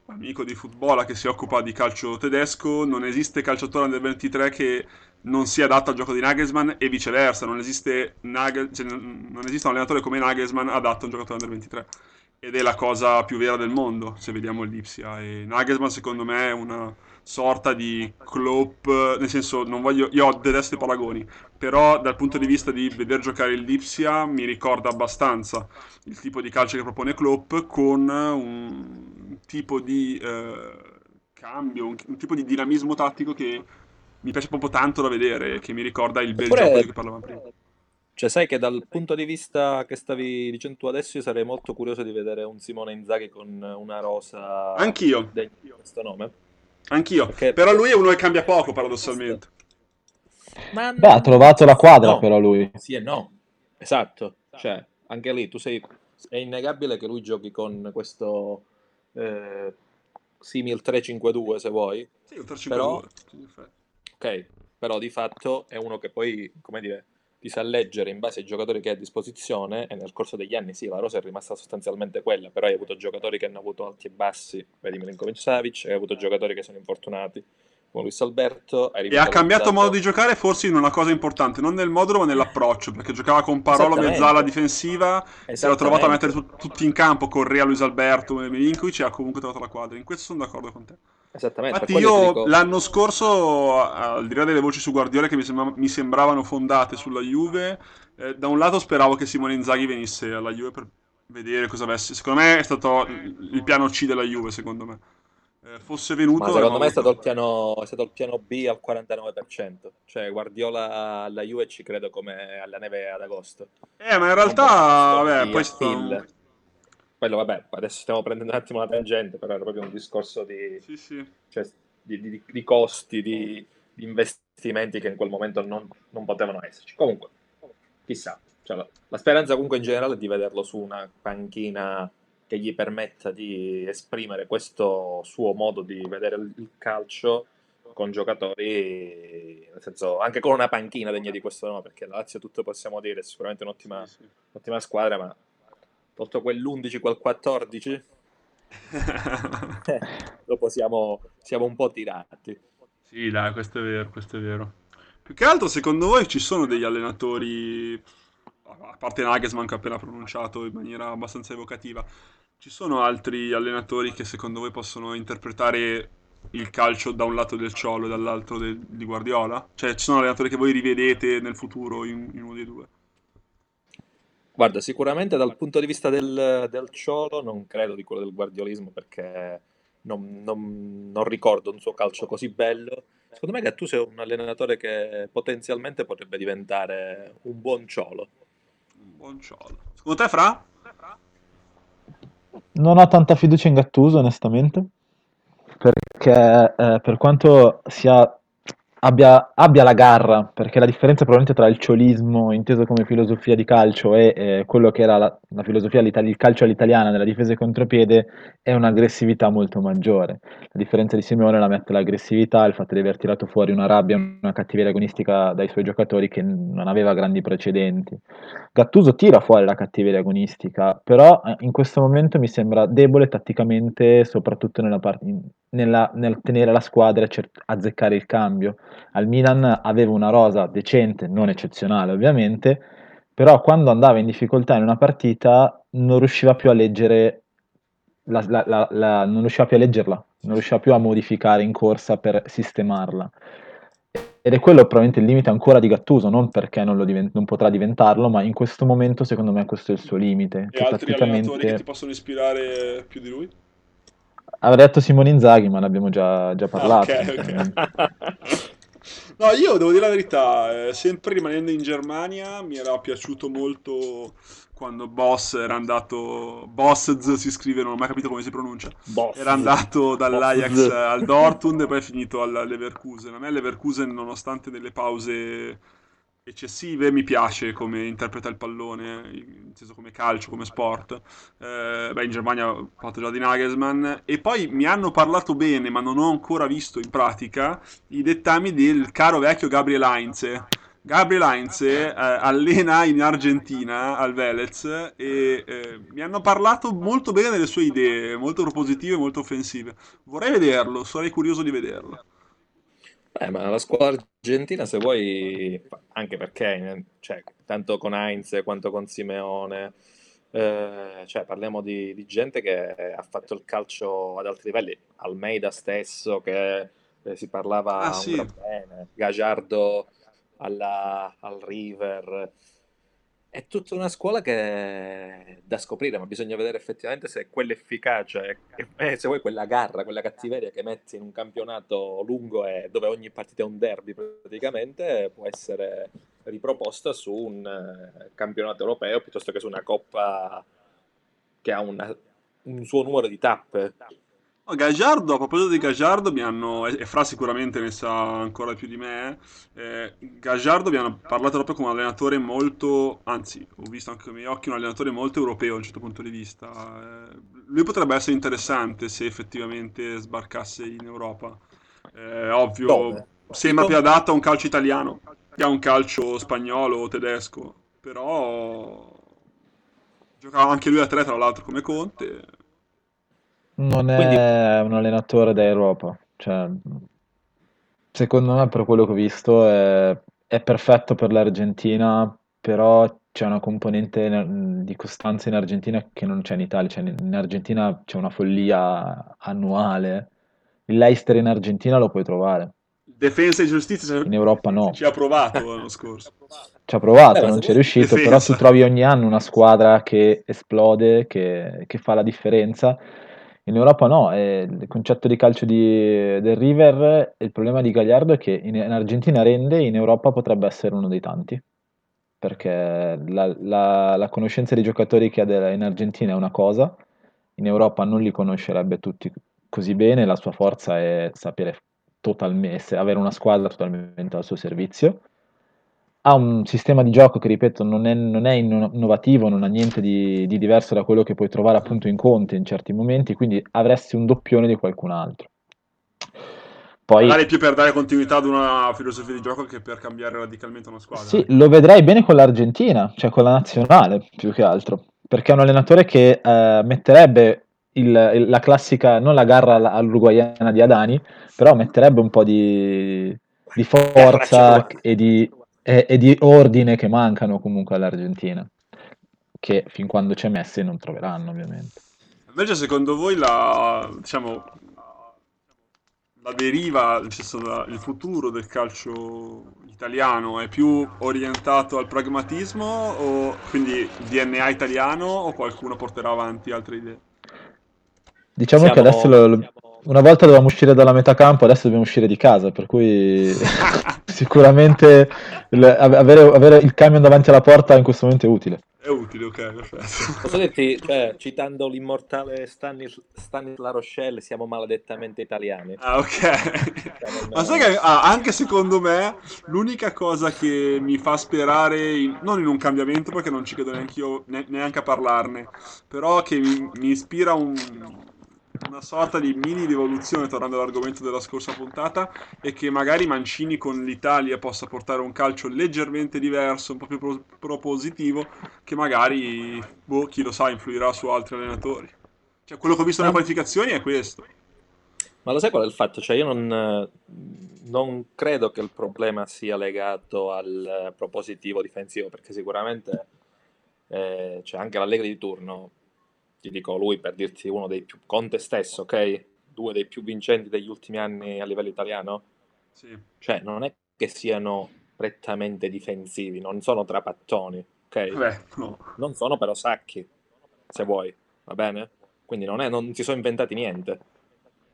amico di football che si occupa di calcio tedesco, non esiste calciatore under 23 che non sia adatto al gioco di Nagelsmann e viceversa, non esiste, Nagel- cioè, non esiste un allenatore come Nagelsmann adatto a un giocatore under 23. Ed è la cosa più vera del mondo, se vediamo l'Ipsia. E Nagelsmann, secondo me, è una sorta di Klopp, nel senso, non voglio, io detesto i paragoni, però dal punto di vista di vedere giocare Lipsia mi ricorda abbastanza il tipo di calcio che propone Klopp con un tipo di eh, cambio, un, un tipo di dinamismo tattico che mi piace proprio tanto da vedere, che mi ricorda il bel Eppure- gioco di cui parlavamo prima. Cioè, sai che dal punto di vista che stavi dicendo tu adesso, io sarei molto curioso di vedere un Simone Inzaghi con una rosa Anch'io, degna di questo nome. anch'io. Perché- Però lui è uno che cambia poco, paradossalmente. Ma Beh, ha trovato la quadra no. però lui. Sì e no. Esatto. Cioè, anche lì tu sei... È innegabile che lui giochi con questo eh, simil 3-5-2 se vuoi. Sì, un 3-5-2. Però-. Ok, però di fatto è uno che poi, come dire, ti sa leggere in base ai giocatori che hai a disposizione e nel corso degli anni sì, la rosa è rimasta sostanzialmente quella, però hai avuto giocatori che hanno avuto alti e bassi, vedi Milinkovic Savic, hai avuto giocatori che sono infortunati, come Luis Alberto, E ha cambiato modo di giocare forse in una cosa importante, non nel modulo ma nell'approccio, perché giocava con Parolo mezzala difensiva, si era trovato a mettere tu- tutti in campo, Correa, Luis Alberto e Milinkovic e ha comunque trovato la quadra. In questo sono d'accordo con te. Esattamente, Infatti io dico- l'anno scorso, al di là delle voci su Guardiola che mi, sembra- mi sembravano fondate sulla Juve, eh, da un lato speravo che Simone Inzaghi venisse alla Juve per vedere cosa avesse. Secondo me è stato il piano C della Juve, secondo me. Eh, fosse venuto... Ma secondo me è stato, il piano, è stato il piano B al 49%, cioè Guardiola alla Juve ci credo come alla neve ad agosto. Eh, ma in realtà, vabbè, poi. Phil. Quello vabbè, adesso stiamo prendendo un attimo la tangente, però era proprio un discorso di, Sì, sì. cioè, di, di- di costi, di, di investimenti che in quel momento non, non potevano esserci. Comunque, chissà, cioè, la, la speranza comunque in generale è di vederlo su una panchina che gli permetta di esprimere questo suo modo di vedere il, calcio con giocatori, nel senso, anche con una panchina degna di questo nome, perché la Lazio tutto possiamo dire, è sicuramente un'ottima, Sì, sì. un'ottima squadra, ma tolto quell'11, quel 14, eh, dopo siamo, siamo un po' tirati. Sì, dai, questo è vero, questo è vero. Più che altro, secondo voi ci sono degli allenatori, a parte Nagelsmann che ho appena pronunciato in maniera abbastanza evocativa, ci sono altri allenatori che secondo voi possono interpretare il calcio da un lato del Ciolo e dall'altro del- di Guardiola? Cioè, ci sono allenatori che voi rivedete nel futuro in, in uno dei due? Guarda, sicuramente dal punto di vista del, del Ciolo non credo di quello del guardiolismo perché non, non- non ricordo un suo calcio così bello. Secondo me Gattuso è un allenatore che potenzialmente potrebbe diventare un buon Ciolo. Un buon Ciolo. Secondo te, Fra? Non ho tanta fiducia in Gattuso, onestamente, perché eh, per quanto sia, abbia, abbia la garra, perché la differenza probabilmente tra il ciolismo, inteso come filosofia di calcio, e eh, quello che era la, la filosofia, il calcio all'italiana nella difesa e contropiede, è un'aggressività molto maggiore. La differenza di Simeone la mette l'aggressività, il fatto di aver tirato fuori una rabbia, una cattiveria agonistica dai suoi giocatori che non aveva grandi precedenti. Gattuso tira fuori la cattiveria agonistica, però eh, in questo momento mi sembra debole tatticamente, soprattutto nella part- in- nella- nel tenere la squadra e cer- azzeccare il cambio. Al Milan aveva una rosa decente, non eccezionale ovviamente, però quando andava in difficoltà in una partita non riusciva più a leggere la- la- la- non riusciva più a leggerla, non riusciva più a modificare in corsa per sistemarla. Ed è quello probabilmente il limite ancora di Gattuso, non perché non, lo diven- non potrà diventarlo, ma in questo momento secondo me questo è il suo limite. E altri allenatori che tatticamente ti possono ispirare più di lui? Avrei detto Simone Inzaghi, ma l'abbiamo già, già Ah, parlato. ok, sinceramente. ok. No, io devo dire la verità, eh, sempre rimanendo in Germania, mi era piaciuto molto quando Boss era andato... Boss si scrive, non ho mai capito come si pronuncia. Boss. Era andato dall'Ajax Boss. al Dortmund e poi è finito al Leverkusen. A me Leverkusen, nonostante delle pause eccessive, mi piace come interpreta il pallone, in senso come calcio, come sport. Eh, beh, in Germania ho fatto già di Nagelsmann. E poi mi hanno parlato bene, ma non ho ancora visto in pratica, i dettami del caro vecchio Gabriel Heinz. Gabriel Heinz eh, allena in Argentina al Velez e eh, mi hanno parlato molto bene delle sue idee, molto propositive, molto offensive. Vorrei vederlo, sarei curioso di vederlo. Beh, ma la squadra argentina, se vuoi, anche perché, eh, cioè, tanto con Heinz quanto con Simeone, eh, cioè, parliamo di, di gente che ha fatto il calcio ad alti livelli. Almeida stesso, che eh, si parlava Ah, un sì. bene, Gagliardo alla- al River. È tutta una scuola che è da scoprire, ma bisogna vedere effettivamente se quell'efficacia e, se vuoi quella garra, quella cattiveria che metti in un campionato lungo e dove ogni partita è un derby praticamente può essere riproposta su un eh, campionato europeo piuttosto che su una coppa che ha una- un suo numero di tappe. Oh, Gagliardo, a proposito di Gagliardo, mi hanno, e Fra sicuramente ne sa ancora più di me, eh, Gagliardo mi hanno parlato proprio come un allenatore molto, anzi, ho visto anche con i miei occhi un allenatore molto europeo da un certo punto di vista. Eh, lui potrebbe essere interessante se effettivamente sbarcasse in Europa. Eh, ovvio, Dove? sembra più adatto a un calcio italiano che a un calcio spagnolo o tedesco, però giocava anche lui a tre, tra l'altro, come Conte. Non Quindi- è un allenatore da Europa, cioè, secondo me per quello che ho visto è, è perfetto per l'Argentina, però c'è una componente in- di costanza in Argentina che non c'è in Italia, cioè in in Argentina c'è una follia annuale, il Leicester in Argentina lo puoi trovare, Defensa e giustizia in Europa no. ci ha provato l'anno scorso. Ci ha provato, Eh, ma non se ci è vuoi- riuscito, però Difesa. tu trovi ogni anno una squadra che esplode, che, che fa la differenza. In Europa no, il concetto di calcio di- del River, il problema di Gagliardo è che in, in Argentina rende, in Europa potrebbe essere uno dei tanti, perché la, la- la conoscenza dei giocatori che ha in Argentina è una cosa, in Europa non li conoscerebbe tutti così bene, la sua forza è sapere totalmente, avere una squadra totalmente al suo servizio ha un sistema di gioco che, ripeto, non è, non è inno- innovativo, non ha niente di, di diverso da quello che puoi trovare appunto in Conte in certi momenti, quindi avresti un doppione di qualcun altro. Poi Magari più per dare continuità ad una filosofia di gioco che per cambiare radicalmente una squadra. sì, lo vedrai bene con l'Argentina, cioè con la nazionale più che altro, perché è un allenatore che eh, metterebbe il- il- la classica, non la garra all- all'uruguayana di Adani, però metterebbe un po' di, di forza e di, e- e di ordine che mancano comunque all'Argentina, che fin quando c'è Messi non troveranno ovviamente. Invece, secondo voi, la, diciamo, la deriva, il futuro del calcio italiano è più orientato al pragmatismo o quindi DNA italiano o qualcuno porterà avanti altre idee? Diciamo Siamo- che adesso lo- lo- una volta dovevamo uscire dalla metacampo, adesso dobbiamo uscire di casa, per cui sicuramente avere, avere il camion davanti alla porta in questo momento è utile. È utile, ok, perfetto. Posso dirti, cioè, citando l'immortale Stanis, Stanis La Rochelle, siamo maledettamente italiani. Ah, ok. Ma sai che ah, anche secondo me l'unica cosa che mi fa sperare, in- non in un cambiamento perché non ci credo neanche io, ne- neanche a parlarne, però che mi, mi ispira un- una sorta di mini rivoluzione, tornando all'argomento della scorsa puntata, è che magari Mancini con l'Italia possa portare un calcio leggermente diverso, un po' più pro- propositivo, che magari, boh, chi lo sa, influirà su altri allenatori. Cioè, quello che ho visto nelle qualificazioni è questo. Ma lo sai qual è il fatto? Cioè, io non, non credo che il problema sia legato al propositivo difensivo, perché sicuramente eh, c'è anche l'Allegri di turno, ti dico lui per dirti uno dei più, Conte stesso, ok? Due dei più vincenti degli ultimi anni a livello italiano. Sì. Cioè, non è che siano prettamente difensivi, non sono trapattoni, ok? Vabbè, no. Non sono però sacchi, se vuoi, va bene? Quindi non, è- non si sono inventati niente.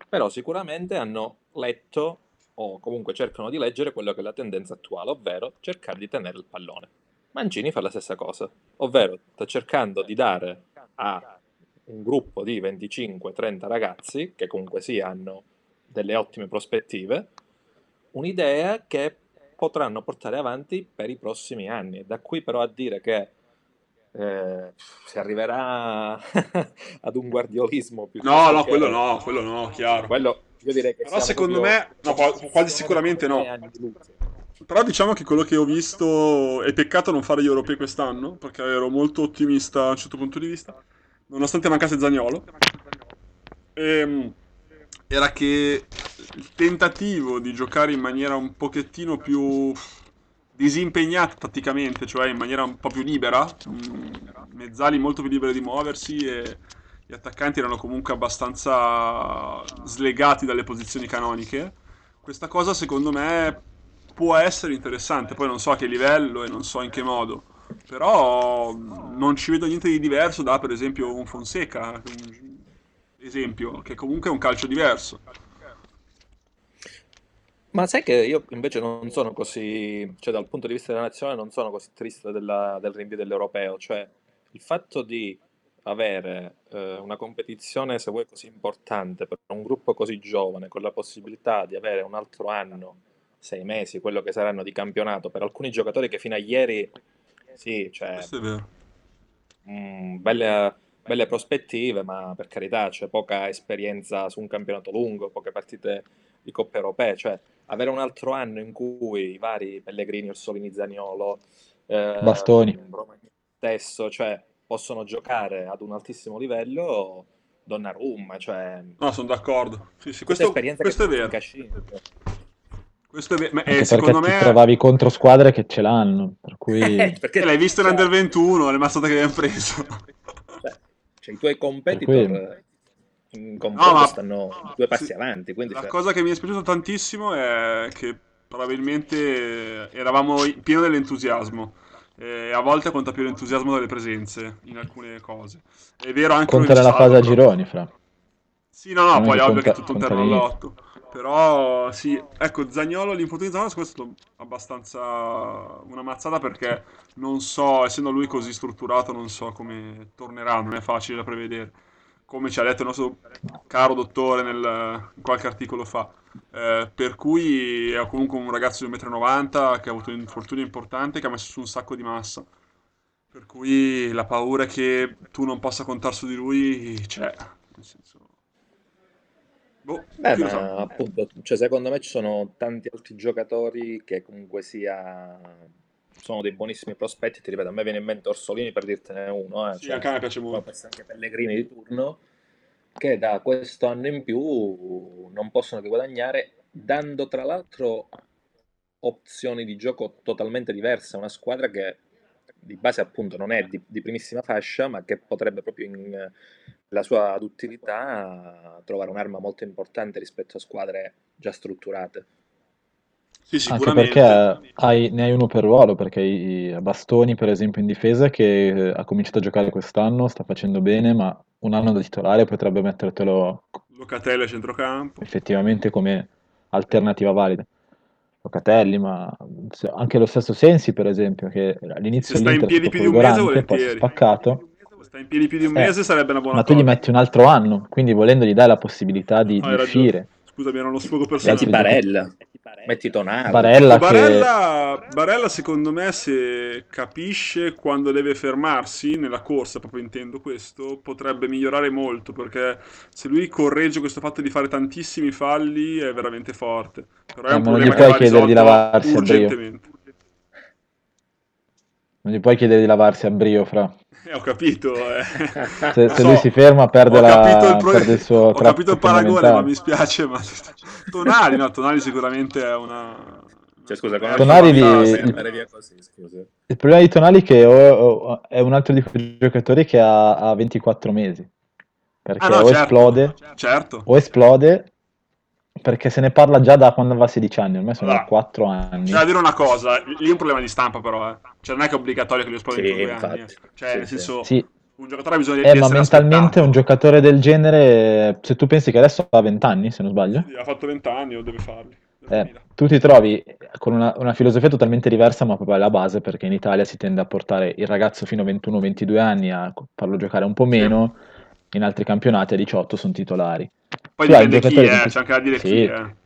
Però sicuramente hanno letto o comunque cercano di leggere quello che è la tendenza attuale, ovvero cercare di tenere il pallone. Mancini fa la stessa cosa, ovvero sta cercando di dare a un gruppo di 25-30 ragazzi, che comunque sì hanno delle ottime prospettive, un'idea che potranno portare avanti per i prossimi anni. Da qui però a dire che eh, si arriverà ad un guardiolismo più No, no, quello no, quello no, chiaro. Quello, io direi che Però secondo me, no, quasi sicuramente no. Però diciamo che quello che ho visto è peccato non fare gli europei quest'anno, perché ero molto ottimista da un certo punto di vista, nonostante mancasse Zagnolo. Ehm, era che il tentativo di giocare in maniera un pochettino più disimpegnata tatticamente, cioè in maniera un po' più libera, mm, mezzali molto più liberi di muoversi e gli attaccanti erano comunque abbastanza slegati dalle posizioni canoniche. Questa cosa secondo me può essere interessante, poi non so a che livello e non so in che modo, però non ci vedo niente di diverso da per esempio un Fonseca, un esempio, che comunque è un calcio diverso. Ma sai che io invece non sono così, cioè dal punto di vista della nazionale non sono così triste della, del rinvio dell'europeo, cioè il fatto di avere eh, una competizione, se vuoi, così importante per un gruppo così giovane, con la possibilità di avere un altro anno, sei mesi, quello che saranno di campionato, per alcuni giocatori che fino a ieri, sì, cioè, Questo è vero. mh, mm, belle, belle prospettive, ma per carità c'è poca esperienza su un campionato lungo, poche partite di coppe europee, cioè avere un altro anno in cui i vari Pellegrini, Orsolini, Zaniolo, eh, Bastoni, stesso, cioè possono giocare ad un altissimo livello Donnarumma, cioè... No, sono d'accordo. Sì, sì, questo, questo è vero. Questo è. Ma, eh, secondo me... ti trovavi contro squadre che ce l'hanno, per cui... Eh, perché l'hai visto cioè... in Under 21, le mazzate che abbiamo preso. Cioè, cioè, i tuoi competitor in confronto no, ma... stanno due passi sì, avanti. Quindi la cioè... cosa che mi è dispiaciuto tantissimo è che probabilmente eravamo pieni dell'entusiasmo e a volte conta più l'entusiasmo delle presenze in alcune cose. È vero anche Conta nella fase a gironi, fra. Sì, no, no, poi ovvio che è tutto un terreno lotto. Però sì, ecco, Zagnolo, l'infortunio di Zagnolo è stato abbastanza una mazzata perché non so, essendo lui così strutturato, non so come tornerà, non è facile da prevedere. Come ci ha detto il nostro caro dottore nel, in qualche articolo fa. Eh, per cui è comunque un ragazzo di 1,90 m che ha avuto un infortunio importante che ha messo su un sacco di massa. Per cui la paura che tu non possa contare su di lui c'è. Nel senso... Boh, Beh, ma so. appunto, cioè, secondo me ci sono tanti altri giocatori che comunque sia sono dei buonissimi prospetti. Ti ripeto, a me viene in mente Orsolini per dirtene uno. Eh. Sì, cioè, anche a me piace molto. Anche Pellegrini di turno che da questo anno in più non possono che guadagnare, dando tra l'altro opzioni di gioco totalmente diverse una squadra che di base appunto non è di, di primissima fascia, ma che potrebbe proprio in la sua duttilità trovare un'arma molto importante rispetto a squadre già strutturate. Sì, sicuramente. Anche perché hai, ne hai uno per ruolo, perché i Bastoni, per esempio, in difesa, che ha cominciato a giocare quest'anno, sta facendo bene, ma un anno da titolare potrebbe mettertelo Locatelli a centrocampo. effettivamente come alternativa valida. Locatelli, ma anche lo stesso Sensi, per esempio, che all'inizio Se sta in piedi più di un mese, poi si è spaccato. sta in piedi più di un eh, mese sarebbe una buona ma cosa. Ma tu gli metti un altro anno, quindi volendo gli dai la possibilità di, di uscire. Scusami, era uno sfogo personale. Barella, metti Tonali. Barella, Barella, che... Barella, secondo me, se capisce quando deve fermarsi nella corsa, proprio intendo questo, potrebbe migliorare molto, perché se lui corregge questo fatto di fare tantissimi falli è veramente forte. Però è eh, un non problema gli puoi chiedere di lavarsi urgentemente. Non gli puoi chiedere di lavarsi a brio, fra. Eh, ho capito. Eh. Se, se so, lui si ferma perde, la, il, pro... perde il suo Ho capito il paragone, ma mi spiace. Ma... Tonali, no, Tonali sicuramente è una... Cioè, scusa, Tonali di... il... Così, il problema di Tonali è che è un altro di quei giocatori che ha, ha 24 mesi. Perché ah, no, o certo, esplode, certo. o esplode perché se ne parla già da quando aveva 16 anni, ormai sono allora, 4 anni. C'è da dire una cosa, lì è un problema di stampa però, eh. cioè non è che è obbligatorio che li esplodi sì, in due anni. Eh. Cioè, sì, nel senso, sì. Un giocatore ha bisogno eh, di ma mentalmente aspettato. un giocatore del genere, se tu pensi che adesso ha 20 anni, se non sbaglio. Sì, ha fatto 20 anni o deve farli. Eh, tu ti trovi con una, una filosofia totalmente diversa, ma proprio alla base, perché in Italia si tende a portare il ragazzo fino a 21-22 anni a farlo giocare un po' Sì. meno, in altri campionati a 18 sono titolari. Poi Tu dipende chi, eh, che- c'è anche da dire Sì. chi, eh.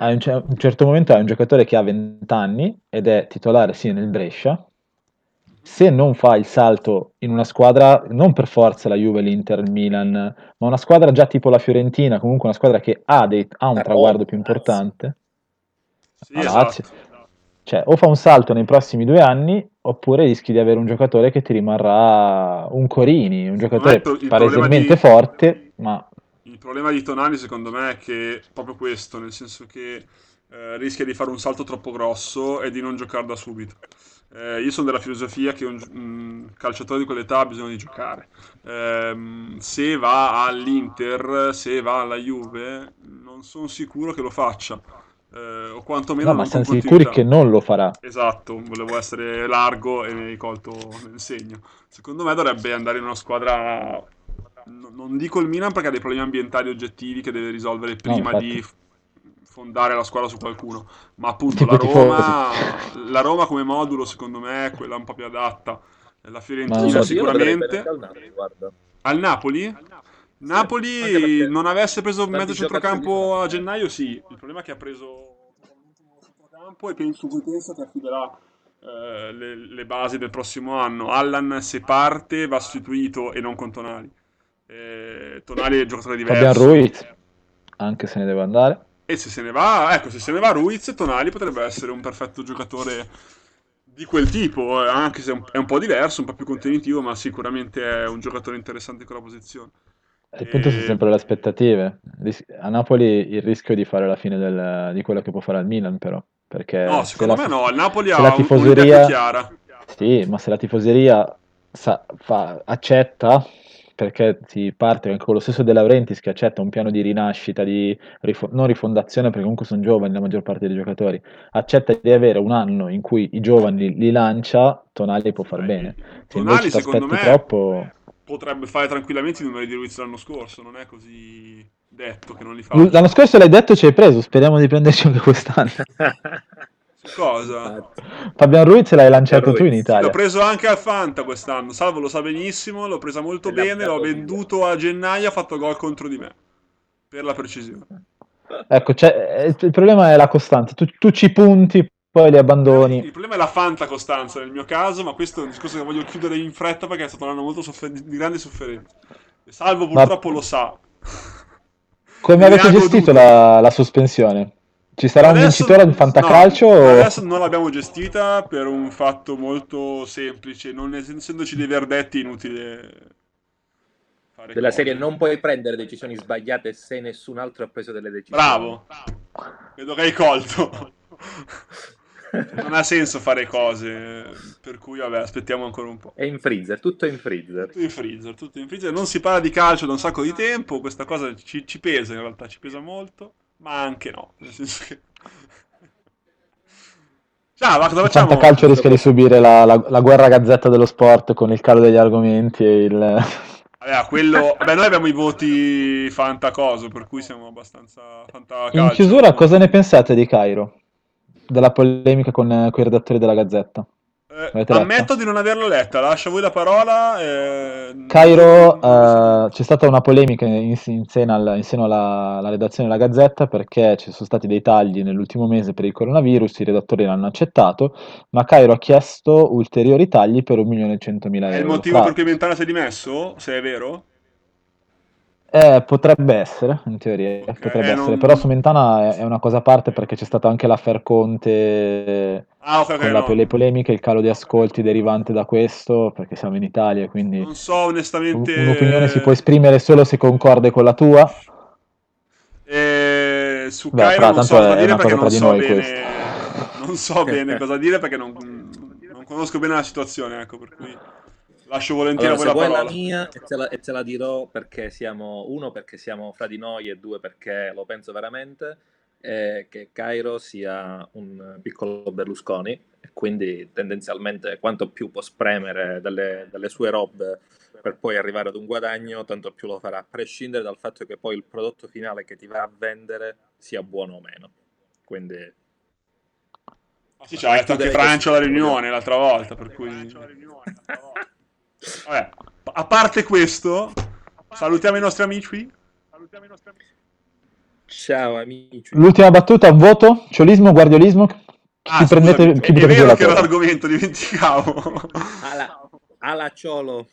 A un, un certo momento hai un giocatore che ha 20 anni ed è titolare sì nel Brescia. Se non fa il salto in una squadra, non per forza la Juve, l'Inter, il Milan, ma una squadra già tipo la Fiorentina, comunque una squadra che ha, dei- ha un traguardo più importante, Sì, esatto. Cioè o fa un salto nei prossimi due anni oppure rischi di avere un giocatore che ti rimarrà un Corini, un giocatore palesemente di- forte, ma Il problema di Tonali, secondo me, è che è proprio questo, nel senso che eh, rischia di fare un salto troppo grosso e di non giocare da subito. Eh, io sono della filosofia che un, un calciatore di quell'età ha bisogno di giocare. Ehm, se va all'Inter, se va alla Juve, non sono sicuro che lo faccia. Eh, o quantomeno no, ma siamo sicuri che non lo farà. Esatto, volevo essere largo e mi hai colto nel segno. Secondo me dovrebbe andare in una squadra, no- non dico il Milan perché ha dei problemi ambientali oggettivi che deve risolvere prima infatti. di fondare la squadra su qualcuno, ma appunto la. Roma, la Roma come modulo secondo me è quella un po' più adatta. La Fiorentina so, Sì, sicuramente. al Napoli. Al Napoli? Napoli perché non avesse preso mezzo centrocampo a gennaio, sì. Il problema è che ha preso centrocampo e penso, penso che affiderà eh, le, le basi del prossimo anno. Allan se parte va sostituito e non con Tonali. Eh, Tonali è un giocatore Fabian diverso. Ruiz, anche se ne deve andare. E se se ne va, ecco, se se ne va Ruiz, Tonali potrebbe essere un perfetto giocatore di quel tipo, eh, anche se è un, po' diverso, un po' più contenitivo, ma sicuramente è un giocatore interessante in quella posizione. Il punto sono E- sempre le aspettative. A Napoli il rischio di fare la fine del- di quello che può fare al Milan, però. Perché No, se secondo la- me no, il Napoli se ha la un- un'idea tifoseria- più chiara. Sì, ma se la tifoseria sa- fa- accetta, perché si parte anche con lo stesso De Laurentiis che accetta un piano di rinascita, di rifo- non rifondazione, perché comunque sono giovani la maggior parte dei giocatori, accetta di avere un anno in cui i giovani li lancia, Tonali può far bene. Se Tonali, secondo me, troppo... potrebbe fare tranquillamente i numeri di Ruiz l'anno scorso, non è così detto che non li fa. L'anno scorso l'hai detto ci hai preso, speriamo di prenderci anche quest'anno. Cosa? Fabian Ruiz l'hai lanciato tu in Italia. l'ho preso anche al Fanta quest'anno. Salvo lo sa benissimo, l'ho presa molto bene, l'ho venduto a gennaio, ha fatto gol contro di me. Per la precisione. Ecco, eh, il problema è la costanza. Tu, tu ci punti, poi li Il abbandoni. problema è la Fanta Costanza nel mio caso, ma questo è un discorso che voglio chiudere in fretta perché è stato un anno molto soffer- di grande sofferenza. Salvo Ma- purtroppo lo sa. Come avete gestito la, la sospensione? Ci sarà un Adesso- vincitore di fantacalcio? no, o- adesso non l'abbiamo gestita per un fatto molto semplice, non essendoci dei verdetti inutile fare Della cose. serie non puoi prendere decisioni sbagliate se nessun altro ha preso delle decisioni. Bravo, vedo che hai colto. non ha senso fare cose, per cui vabbè, aspettiamo ancora un po'. È in freezer, tutto è in freezer. Tutto in freezer, tutto in freezer. Non si parla di calcio da un sacco di tempo, questa cosa ci, ci pesa in realtà, ci pesa molto, ma anche no, nel senso che... Ciao, ma cosa Il facciamo? fantacalcio rischia di subire la, la- la guerra gazzetta dello sport con il calo degli argomenti e il... Vabbè, quello... Vabbè, noi abbiamo i voti fantacoso, per cui siamo abbastanza fantacalcio. In chiusura, cosa ne pensate di Cairo? Della polemica con, con i redattori della Gazzetta? Eh, ammetto di non averlo letta, lascio a voi la parola. eh, Cairo, eh, c'è stata una polemica in, in seno, alla, in seno alla, alla redazione della Gazzetta perché ci sono stati dei tagli nell'ultimo mese per il coronavirus, i redattori l'hanno accettato, ma Cairo ha chiesto ulteriori tagli per 1.100.000 euro. È il motivo Tra- per cui Mentana si è dimesso? Se è vero? Eh, potrebbe essere, in teoria, Ok, potrebbe eh, essere, non- però su Mentana è, è una cosa a parte perché c'è stato anche l'affair Conte Ah, ok, ok, con la- no. le polemiche, il calo di ascolti derivante da questo, perché siamo in Italia, quindi Non so onestamente... un- un'opinione si può esprimere solo se concorde con la tua. Eh, su Beh, Cairo fra, non so cosa è dire una perché cosa non tra di so noi bene... Non so bene cosa dire perché non, non conosco bene la situazione, ecco, per cui lascio volentieri Allora, la vuoi la parola. mia e te la, e te la dirò perché siamo uno perché siamo fra di noi e due perché lo penso veramente è che Cairo sia un piccolo Berlusconi e quindi tendenzialmente quanto più può spremere dalle, dalle sue robe per poi arrivare ad un guadagno tanto più lo farà a prescindere dal fatto che poi il prodotto finale che ti va a vendere sia buono o meno quindi... Ah, sì, c'ha detto anche Francia alla riunione l'altra volta, per cui... Vabbè, a parte questo, salutiamo i nostri amici. Ciao amici. L'ultima battuta, voto, ciolismo, guardiolismo. Ah, prendete, chi è, è vero la che era l'argomento, dimenticavo. Alla, alla Ciolo.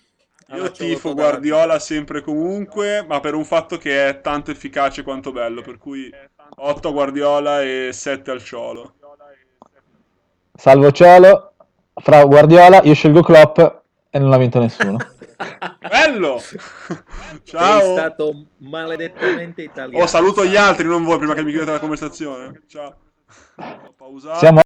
Alla Io Ciolo tifo. Guardiola sempre e comunque, ma per un fatto che è tanto efficace quanto bello, per cui 8 a Guardiola e 7 al Ciolo. Salvo Ciolo, fra Guardiola, io scelgo Klopp e non ha vinto nessuno. Bello! Sei Ciao! stato maledettamente italiano. Oh, saluto gli altri, non voi, prima che mi chiudete la conversazione. Ciao. Ho pausato. Siamo